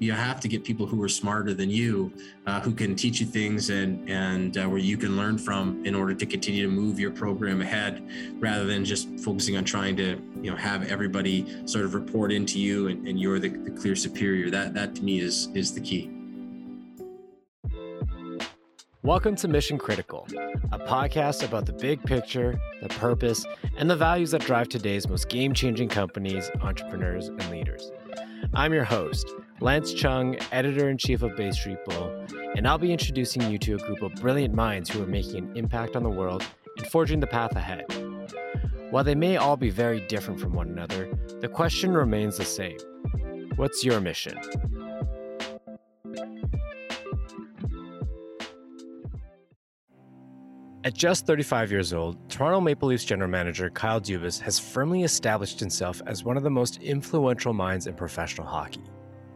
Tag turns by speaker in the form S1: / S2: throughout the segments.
S1: you have to get people who are smarter than you, uh, who can teach you things and and uh, where you can learn from in order to continue to move your program ahead, rather than just focusing on trying to you know have everybody sort of report into you and, and you're the, the clear superior. That that to me is is the key.
S2: Welcome to Mission Critical, a podcast about the big picture, the purpose, and the values that drive today's most game changing companies, entrepreneurs, and leaders. I'm your host, Lance Chung, editor in chief of Bay Street Bull, and I'll be introducing you to a group of brilliant minds who are making an impact on the world and forging the path ahead. While they may all be very different from one another, the question remains the same What's your mission? At just 35 years old, Toronto Maple Leafs general manager Kyle Dubas has firmly established himself as one of the most influential minds in professional hockey.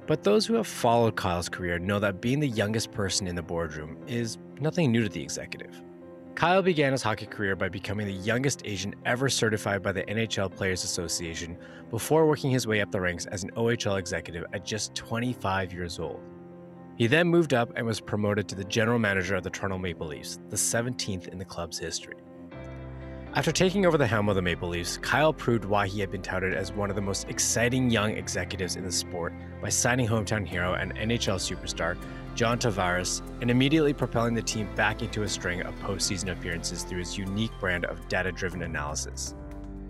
S2: But those who have followed Kyle's career know that being the youngest person in the boardroom is nothing new to the executive. Kyle began his hockey career by becoming the youngest agent ever certified by the NHL Players Association before working his way up the ranks as an OHL executive at just 25 years old. He then moved up and was promoted to the general manager of the Toronto Maple Leafs, the 17th in the club's history. After taking over the helm of the Maple Leafs, Kyle proved why he had been touted as one of the most exciting young executives in the sport by signing hometown hero and NHL superstar John Tavares and immediately propelling the team back into a string of postseason appearances through his unique brand of data driven analysis.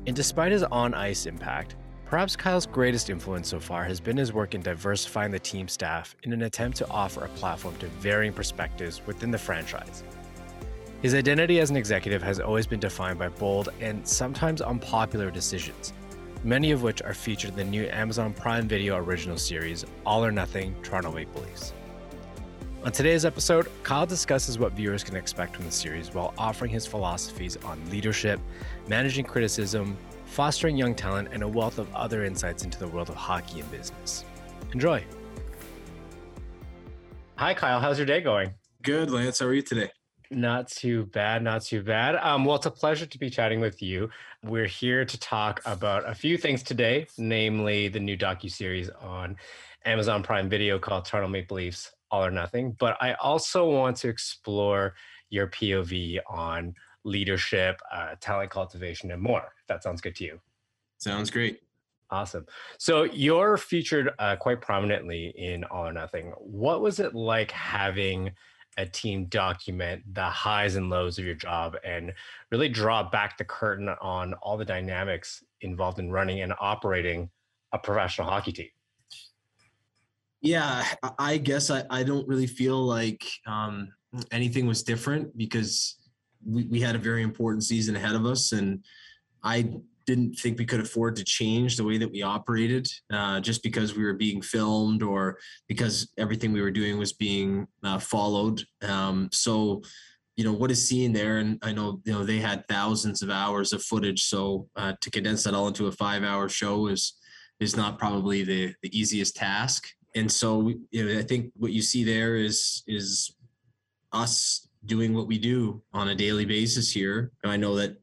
S2: And despite his on ice impact, Perhaps Kyle's greatest influence so far has been his work in diversifying the team staff in an attempt to offer a platform to varying perspectives within the franchise. His identity as an executive has always been defined by bold and sometimes unpopular decisions, many of which are featured in the new Amazon Prime Video original series, All or Nothing Toronto Maple Leafs. On today's episode, Kyle discusses what viewers can expect from the series while offering his philosophies on leadership, managing criticism, fostering young talent, and a wealth of other insights into the world of hockey and business. Enjoy. Hi, Kyle. How's your day going?
S1: Good, Lance. How are you today?
S2: Not too bad, not too bad. Um, well, it's a pleasure to be chatting with you. We're here to talk about a few things today, namely the new docu series on Amazon Prime Video called Toronto Maple Leafs All or Nothing. But I also want to explore your POV on leadership, uh, talent cultivation, and more. that sounds good to you.
S1: Sounds great.
S2: Awesome. So you're featured uh, quite prominently in All or Nothing. What was it like having a team document the highs and lows of your job and really draw back the curtain on all the dynamics involved in running and operating a professional hockey team?
S1: Yeah, I guess I, I don't really feel like um, anything was different because we, we had a very important season ahead of us, and I didn't think we could afford to change the way that we operated uh, just because we were being filmed or because everything we were doing was being uh, followed. Um, so, you know, what is seen there, and I know you know they had thousands of hours of footage, so uh, to condense that all into a five-hour show is is not probably the the easiest task. And so, you know, I think what you see there is is us doing what we do on a daily basis here. And I know that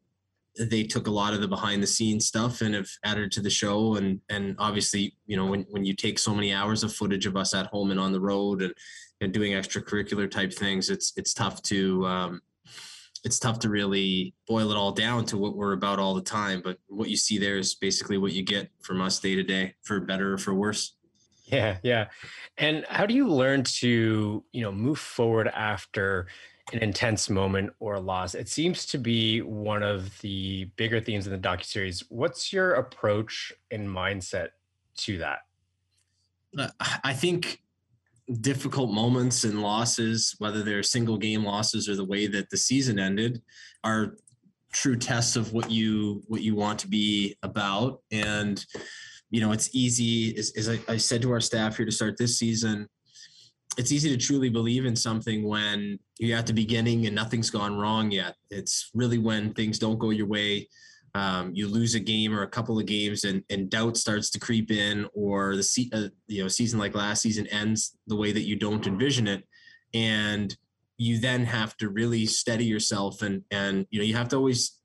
S1: they took a lot of the behind the scenes stuff and have added to the show. And and obviously you know when, when you take so many hours of footage of us at home and on the road and, and doing extracurricular type things it's it's tough to um, it's tough to really boil it all down to what we're about all the time. But what you see there is basically what you get from us day to day for better or for worse.
S2: Yeah yeah. And how do you learn to you know move forward after an intense moment or loss. It seems to be one of the bigger themes in the docu series. What's your approach and mindset to that?
S1: Uh, I think difficult moments and losses, whether they're single game losses or the way that the season ended, are true tests of what you what you want to be about. And you know, it's easy as, as I, I said to our staff here to start this season it's easy to truly believe in something when you're at the beginning and nothing's gone wrong yet. It's really when things don't go your way, um, you lose a game or a couple of games, and, and doubt starts to creep in, or the se- uh, you know season like last season ends the way that you don't envision it, and you then have to really steady yourself and and you know you have to always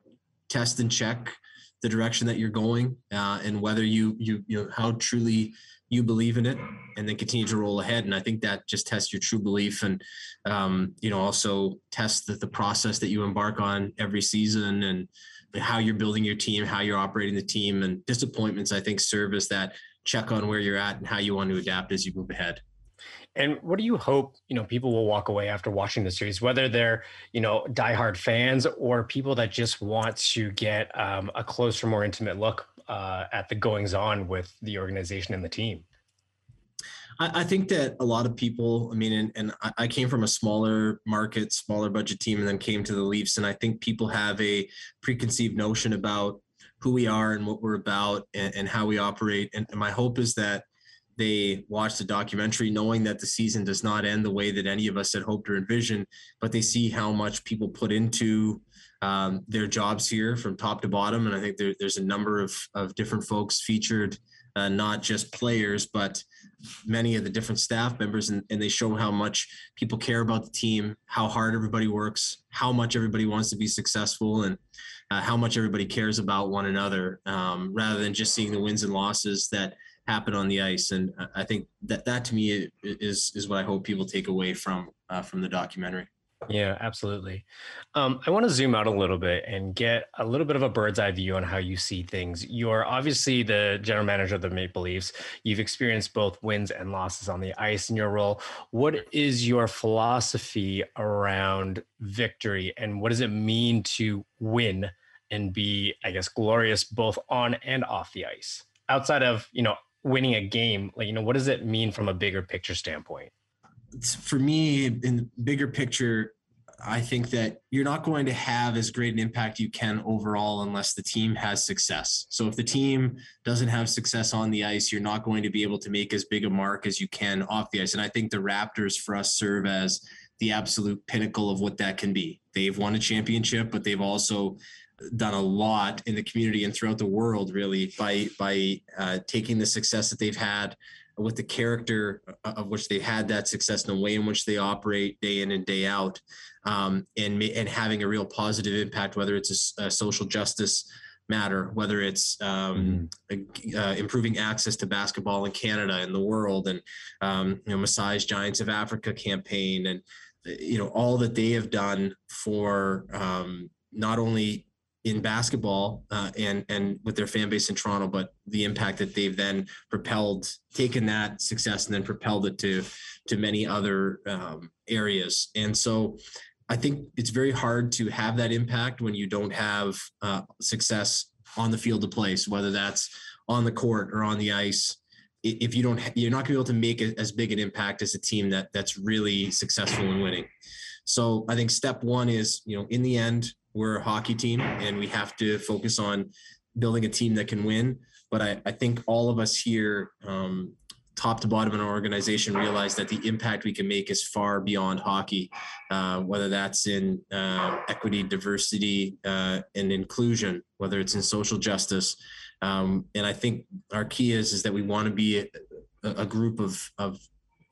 S1: test and check the direction that you're going uh, and whether you you you know how truly you believe in it and then continue to roll ahead. And I think that just tests your true belief and, um, you know, also tests the, the process that you embark on every season and how you're building your team, how you're operating the team and disappointments, I think serve as that check on where you're at and how you want to adapt as you move ahead.
S3: And what do you hope, you know, people will walk away after watching the series, whether they're, you know, diehard fans or people that just want to get um, a closer, more intimate look uh, at the goings on with the organization and the team?
S1: I, I think that a lot of people, I mean, and, and I came from a smaller market, smaller budget team, and then came to the Leafs. And I think people have a preconceived notion about who we are and what we're about and, and how we operate. And, and my hope is that they watch the documentary knowing that the season does not end the way that any of us had hoped or envisioned, but they see how much people put into um, their jobs here from top to bottom. And I think there, there's a number of, of different folks featured, uh, not just players, but many of the different staff members. And, and they show how much people care about the team, how hard everybody works, how much everybody wants to be successful, and uh, how much everybody cares about one another um, rather than just seeing the wins and losses that happen on the ice. And I think that that to me is, is what I hope people take away from, uh, from the documentary.
S3: Yeah, absolutely. Um, I want to zoom out a little bit and get a little bit of a bird's eye view on how you see things. You're obviously the general manager of the Maple Leafs. You've experienced both wins and losses on the ice in your role. What is your philosophy around victory and what does it mean to win and be, I guess, glorious both on and off the ice? Outside of, you know, winning a game, like, you know, what does it mean from a bigger picture standpoint?
S1: for me, in the bigger picture, I think that you're not going to have as great an impact you can overall unless the team has success. So if the team doesn't have success on the ice, you're not going to be able to make as big a mark as you can off the ice. And I think the Raptors for us serve as the absolute pinnacle of what that can be. They've won a championship, but they've also done a lot in the community and throughout the world really by by uh, taking the success that they've had with the character of which they had that success and the way in which they operate day in and day out, um, and and having a real positive impact, whether it's a, a social justice matter, whether it's um, mm-hmm. uh, improving access to basketball in Canada and the world, and um, you know, Masai's Giants of Africa campaign, and you know all that they have done for um, not only in basketball uh, and and with their fan base in Toronto, but the impact that they've then propelled, taken that success and then propelled it to to many other um, areas. And so, I think it's very hard to have that impact when you don't have uh, success on the field of place, whether that's on the court or on the ice. If you don't, you're not going to be able to make as big an impact as a team that that's really successful in winning. So I think step one is, you know, in the end, we're a hockey team and we have to focus on building a team that can win. But I, I think all of us here, um, top to bottom in our organization, realize that the impact we can make is far beyond hockey, uh, whether that's in uh, equity, diversity, uh, and inclusion, whether it's in social justice. Um, and I think our key is is that we want to be a, a group of of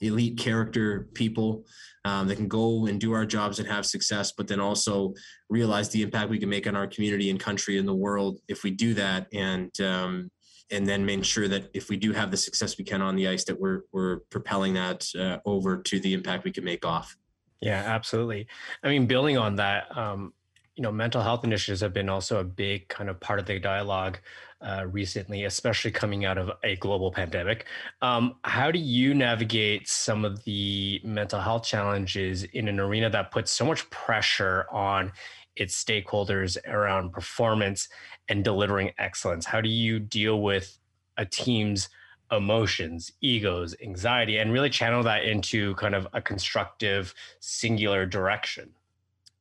S1: elite character people um, that can go and do our jobs and have success, but then also realize the impact we can make on our community and country and the world if we do that. And um, and then make sure that if we do have the success we can on the ice, that we're we're propelling that uh, over to the impact we can make off.
S3: Yeah, absolutely. I mean, building on that, um, you know, mental health initiatives have been also a big kind of part of the dialogue uh, recently, especially coming out of a global pandemic. Um, how do you navigate some of the mental health challenges in an arena that puts so much pressure on its stakeholders around performance and delivering excellence? How do you deal with a team's emotions, egos, anxiety, and really channel that into kind of a constructive, singular direction?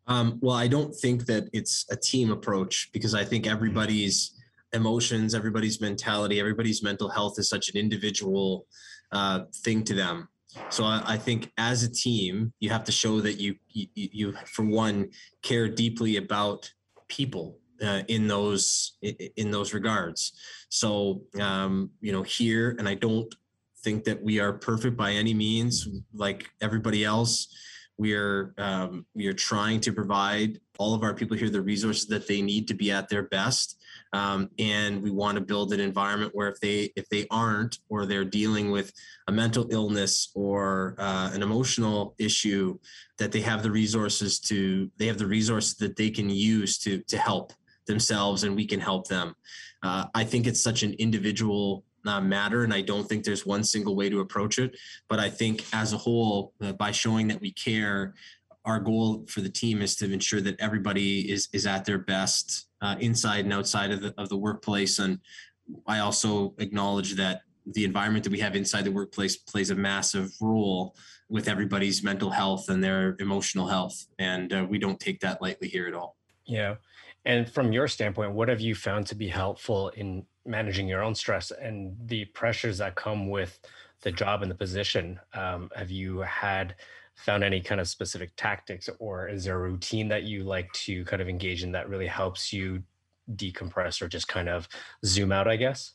S1: Um, well, I don't think that it's a team approach because I think everybody's emotions, everybody's mentality, everybody's mental health is such an individual uh, thing to them. So I, I, think as a team, you have to show that you, you, you for one, care deeply about people uh, in those in those regards. So um, you know here, and I don't think that we are perfect by any means, like everybody else We are um, we are trying to provide all of our people here the resources that they need to be at their best. Um, and we want to build an environment where if they if they aren't or they're dealing with a mental illness or uh, an emotional issue that they have the resources to they have the resources that they can use to to help themselves and we can help them uh, i think it's such an individual uh, matter and i don't think there's one single way to approach it but i think as a whole uh, by showing that we care our goal for the team is to ensure that everybody is is at their best uh, inside and outside of the of the workplace. And I also acknowledge that the environment that we have inside the workplace plays a massive role with everybody's mental health and their emotional health, and uh, we don't take that lightly here at all.
S3: Yeah. And from your standpoint, what have you found to be helpful in managing your own stress and the pressures that come with the job and the position? Um, have you had found any kind of specific tactics or is there a routine that you like to kind of engage in that really helps you decompress or just kind of zoom out i guess?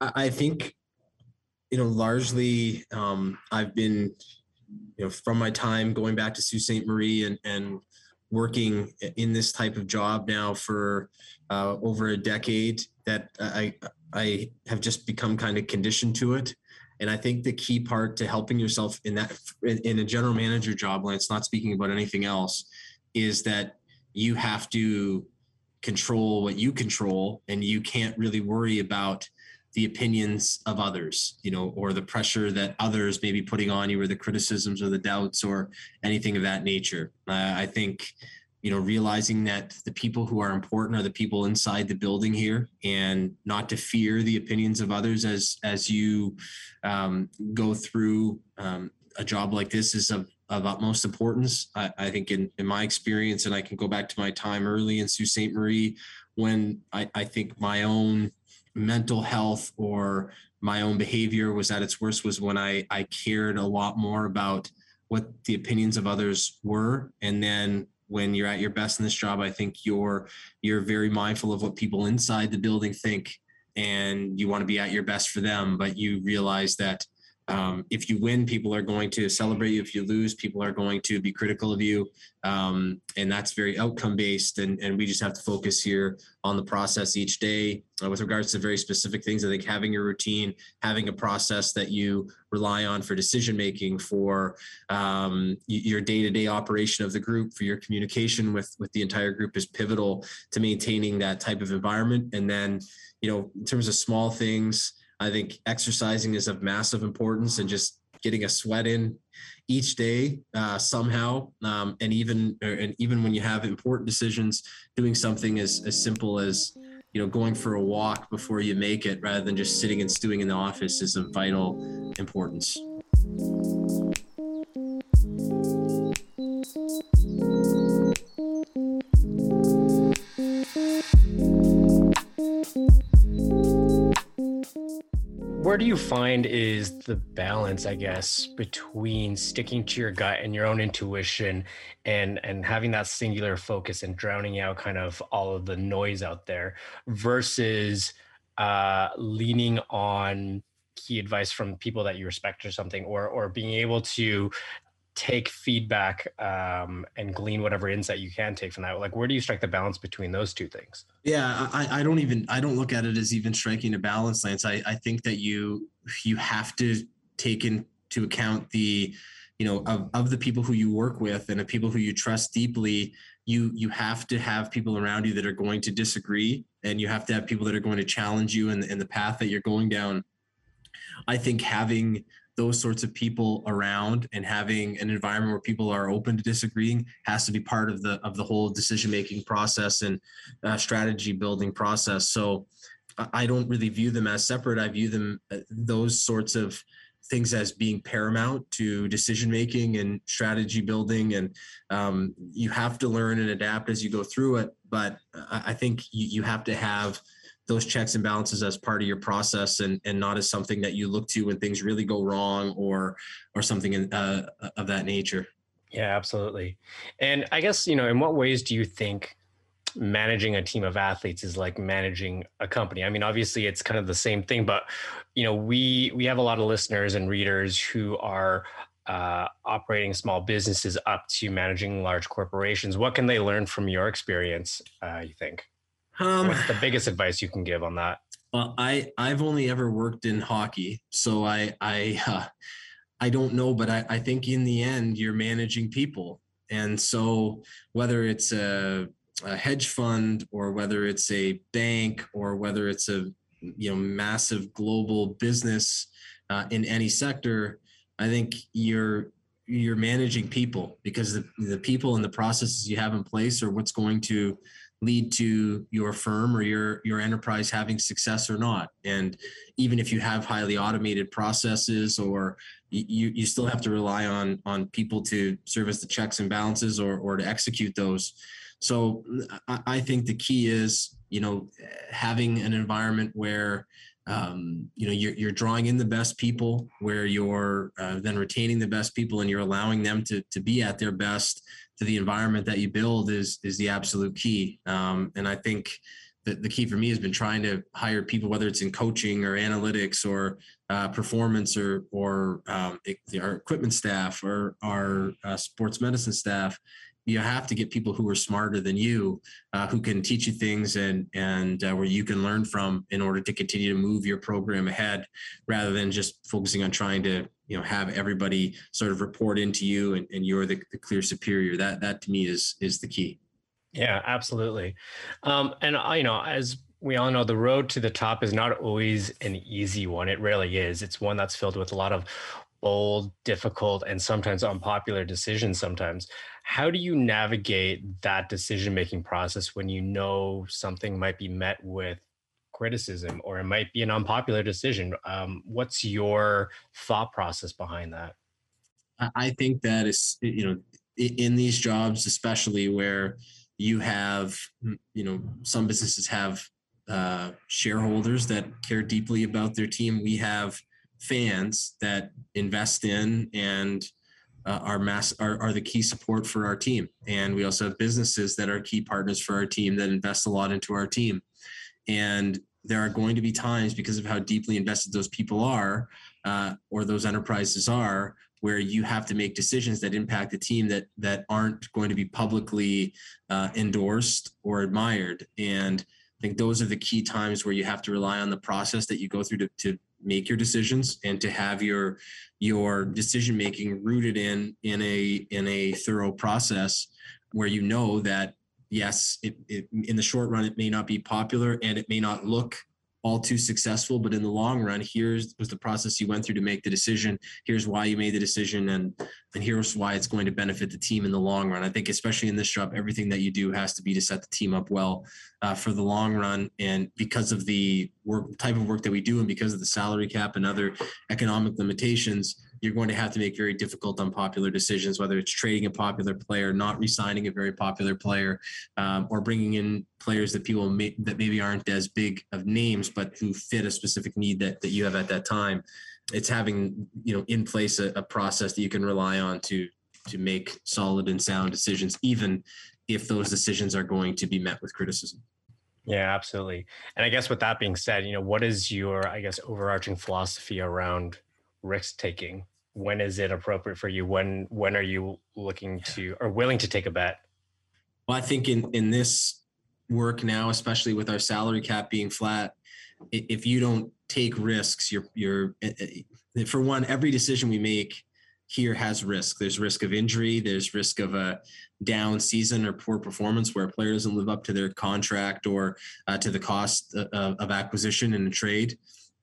S1: I think you know largely um, i've been you know from my time going back to sault ste. Marie and and working in this type of job now for uh, over a decade that i i have just become kind of conditioned to it and I think the key part to helping yourself in that in a general manager job, when it's not speaking about anything else, is that you have to control what you control and you can't really worry about the opinions of others, you know, or the pressure that others may be putting on you or the criticisms or the doubts or anything of that nature. Uh, I think you know realizing that the people who are important are the people inside the building here and not to fear the opinions of others as as you um, go through um, a job like this is of, of utmost importance. I, I, think in, in my experience and i can go back to my time early in sault ste. Marie when I, I think my own mental health or my own behavior was at its worst was when i i cared a lot more about what the opinions of others were. And then when you're at your best in this job, I think you're you're very mindful of what people inside the building think, and you want to be at your best for them. But you realize that um, if you win, people are going to celebrate you. If you lose, people are going to be critical of you. Um, and that's very outcome based. And, and we just have to focus here on the process each day. Uh, with regards to very specific things, I think having your routine, having a process that you rely on for decision making, for um, your day to day operation of the group, for your communication with, with the entire group is pivotal to maintaining that type of environment. And then, you know, in terms of small things, I think exercising is of massive importance and just getting a sweat in each day uh, somehow. Um, and even and even when you have important decisions, doing something as, as simple as you know going for a walk before you make it rather than just sitting and stewing in the office is of vital importance.
S3: Where do you find is the balance i guess between sticking to your gut and your own intuition and and having that singular focus and drowning out kind of all of the noise out there versus uh, leaning on key advice from people that you respect or something or or being able to take feedback um, and glean whatever insight you can take from that. Like where do you strike the balance between those two things?
S1: Yeah i, I don't even i don't look at it as even striking a balance lance. I, I think that you you have to take into account the you know of, of the people who you work with and the people who you trust deeply you you have to have people around you that are going to disagree and you have to have people that are going to challenge you in, in the path that you're going down. I think having those sorts of people around and having an environment where people are open to disagreeing has to be part of the of the whole decision making process and uh, strategy building process. So i don't really view them as separate. I view them uh, those sorts of things as being paramount to decision making and strategy building and um, you have to learn and adapt as you go through it but i think you, you have to have those checks and balances as part of your process and, and not as something that you look to when things really go wrong or or something in, uh, of that nature
S3: yeah absolutely and i guess you know in what ways do you think managing a team of athletes is like managing a company i mean obviously it's kind of the same thing but you know we we have a lot of listeners and readers who are uh, operating small businesses up to managing large corporations. What can they learn from your experience? Uh, you think? Um, What's the biggest advice you can give on that?
S1: Well, I I've only ever worked in hockey, so I I uh, I don't know, but I, I think in the end you're managing people, and so whether it's a, a hedge fund or whether it's a bank or whether it's a you know massive global business uh, in any sector, I think you're you're managing people because the, the people and the processes you have in place are what's going to lead to your firm or your your enterprise having success or not. And even if you have highly automated processes or you you still have to rely on on people to service the checks and balances or or to execute those. So I, think the key is you know having an environment where um, you know you're, you're drawing in the best people where you're uh, then retaining the best people and you're allowing them to, to be at their best to the environment that you build is is the absolute key. Um, and I think that the key for me has been trying to hire people, whether it's in coaching or analytics or uh, performance or or um, it, our equipment staff or our uh, sports medicine staff. You have to get people who are smarter than you, uh, who can teach you things and and uh, where you can learn from in order to continue to move your program ahead, rather than just focusing on trying to you know have everybody sort of report into you and, and you're the, the clear superior. That that to me is is the key.
S3: Yeah absolutely. Um, and uh, you know as we all know the road to the top is not always an easy one. It rarely is. It's one that's filled with a lot of bold difficult and sometimes unpopular decisions sometimes. How do you navigate that decision making process when you know something might be met with criticism or it might be an unpopular decision. Um, what's your thought process behind that?
S1: I think that is, you know, in these jobs, especially where you have, you know, some businesses have uh, shareholders that care deeply about their team. We have fans that invest in and uh, are mass are, are the key support for our team and we also have businesses that are key partners for our team that invest a lot into our team and there are going to be times because of how deeply invested those people are uh, or those enterprises are where you have to make decisions that impact the team that that aren't going to be publicly uh, endorsed or admired. And i think those are the key times where you have to rely on the process that you go through to, to make your decisions and to have your your decision making rooted in in a in a thorough process where you know that yes, it, it, in the short run, it may not be popular and it may not look all too successful, but in the long run, here's was the process you went through to make the decision. Here's why you made the decision, and and here's why it's going to benefit the team in the long run. I think, especially in this job, everything that you do has to be to set the team up well uh, for the long run. And because of the work type of work that we do, and because of the salary cap and other economic limitations, you're going to have to make very difficult, unpopular decisions, whether it's trading a popular player, not re-signing a very popular player, um, or bringing in players that people may, that maybe aren't as big of names, but who fit a specific need that, that you have at that time. It's having you know in place a, a process that you can rely on to to make solid and sound decisions, even if those decisions are going to be met with criticism.
S3: Yeah, absolutely. And I guess with that being said, you know, what is your, I guess, overarching philosophy around risk taking? When is it appropriate for you? When when are you looking to or willing to take a bet?
S1: Well, I think in in this work now, especially with our salary cap being flat, if you don't take risks, you're you're for one, every decision we make here has risk. There's risk of injury. There's risk of a down season or poor performance where a player doesn't live up to their contract or uh, to the cost of, uh, of acquisition in a trade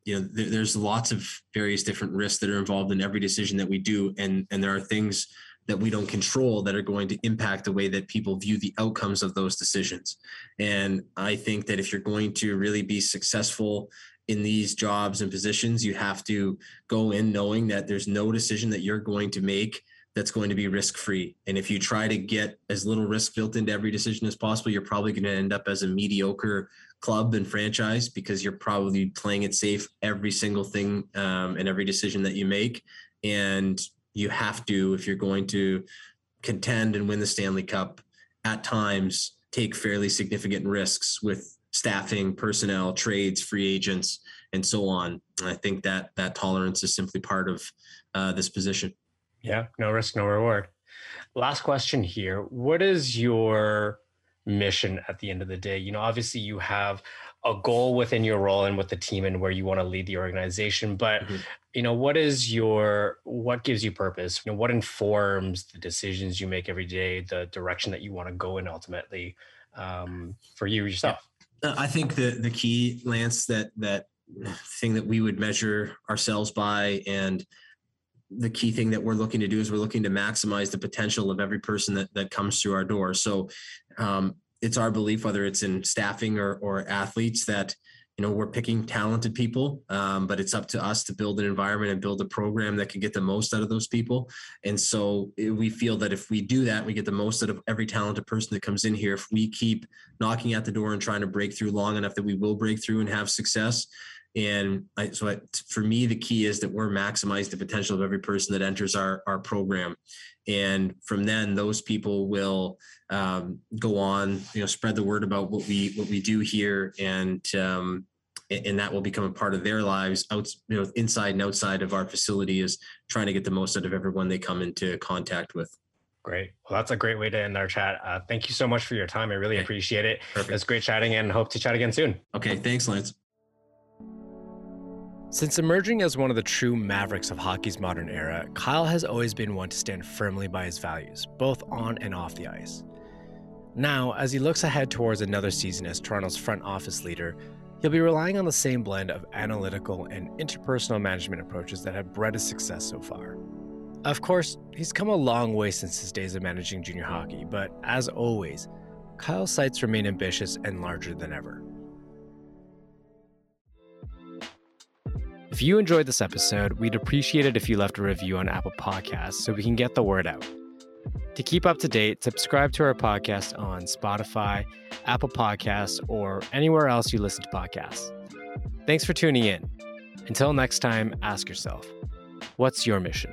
S1: you know there, there's lots of various different risks that are involved in every decision that we do and and there are things that we don't control that are going to impact the way that people view the outcomes of those decisions. And i think that if you're going to really be successful in these jobs and positions you have to go in knowing that there's no decision that you're going to make that's going to be risk free. And if you try to get as little risk built into every decision as possible, you're probably going to end up as a mediocre club and franchise because you're probably playing it safe every single thing um, and every decision that you make. And you have to, if you're going to contend and win the Stanley Cup, at times take fairly significant risks with staffing, personnel, trades, free agents, and so on. And I think that that tolerance is simply part of uh, this position.
S3: Yeah, no risk, no reward. Last question here. What is your mission at the end of the day? You know, obviously you have a goal within your role and with the team and where you want to lead the organization, but mm-hmm. you know, what is your what gives you purpose? You know, what informs the decisions you make every day, the direction that you want to go in ultimately um, for you yourself?
S1: Uh, I think the the key, Lance, that that thing that we would measure ourselves by and the key thing that we're looking to do is we're looking to maximize the potential of every person that, that comes through our door. So um, it's our belief, whether it's in staffing or, or athletes, that you know we're picking talented people, um, but it's up to us to build an environment and build a program that can get the most out of those people. And so we feel that if we do that, we get the most out of every talented person that comes in here. If we keep knocking at the door and trying to break through long enough that we will break through and have success, and I, so I, for me, the key is that we're maximize the potential of every person that enters our, our program. And from then those people will um, go on, you know, spread the word about what we, what we do here. And, um, and that will become a part of their lives out, you know, inside and outside of our facility is trying to get the most out of everyone they come into contact with.
S3: Great. Well, that's a great way to end our chat. Uh, thank you so much for your time. I really appreciate it. Perfect. It's great chatting and hope to chat again soon.
S1: Okay. Thanks, Lance.
S3: Since emerging as one of the true mavericks of hockey's modern era, Kyle has always been one to stand firmly by his values, both on and off the ice. Now, as he looks ahead towards another season as Toronto's front office leader, he'll be relying on the same blend of analytical and interpersonal management approaches that have bred his success so far. Of course, he's come a long way since his days of managing junior hockey, but as always, Kyle's sights remain ambitious and larger than ever. If you enjoyed this episode, we'd appreciate it if you left a review on Apple Podcasts so we can get the word out. To keep up to date, subscribe to our podcast on Spotify, Apple Podcasts, or anywhere else you listen to podcasts. Thanks for tuning in. Until next time, ask yourself what's your mission?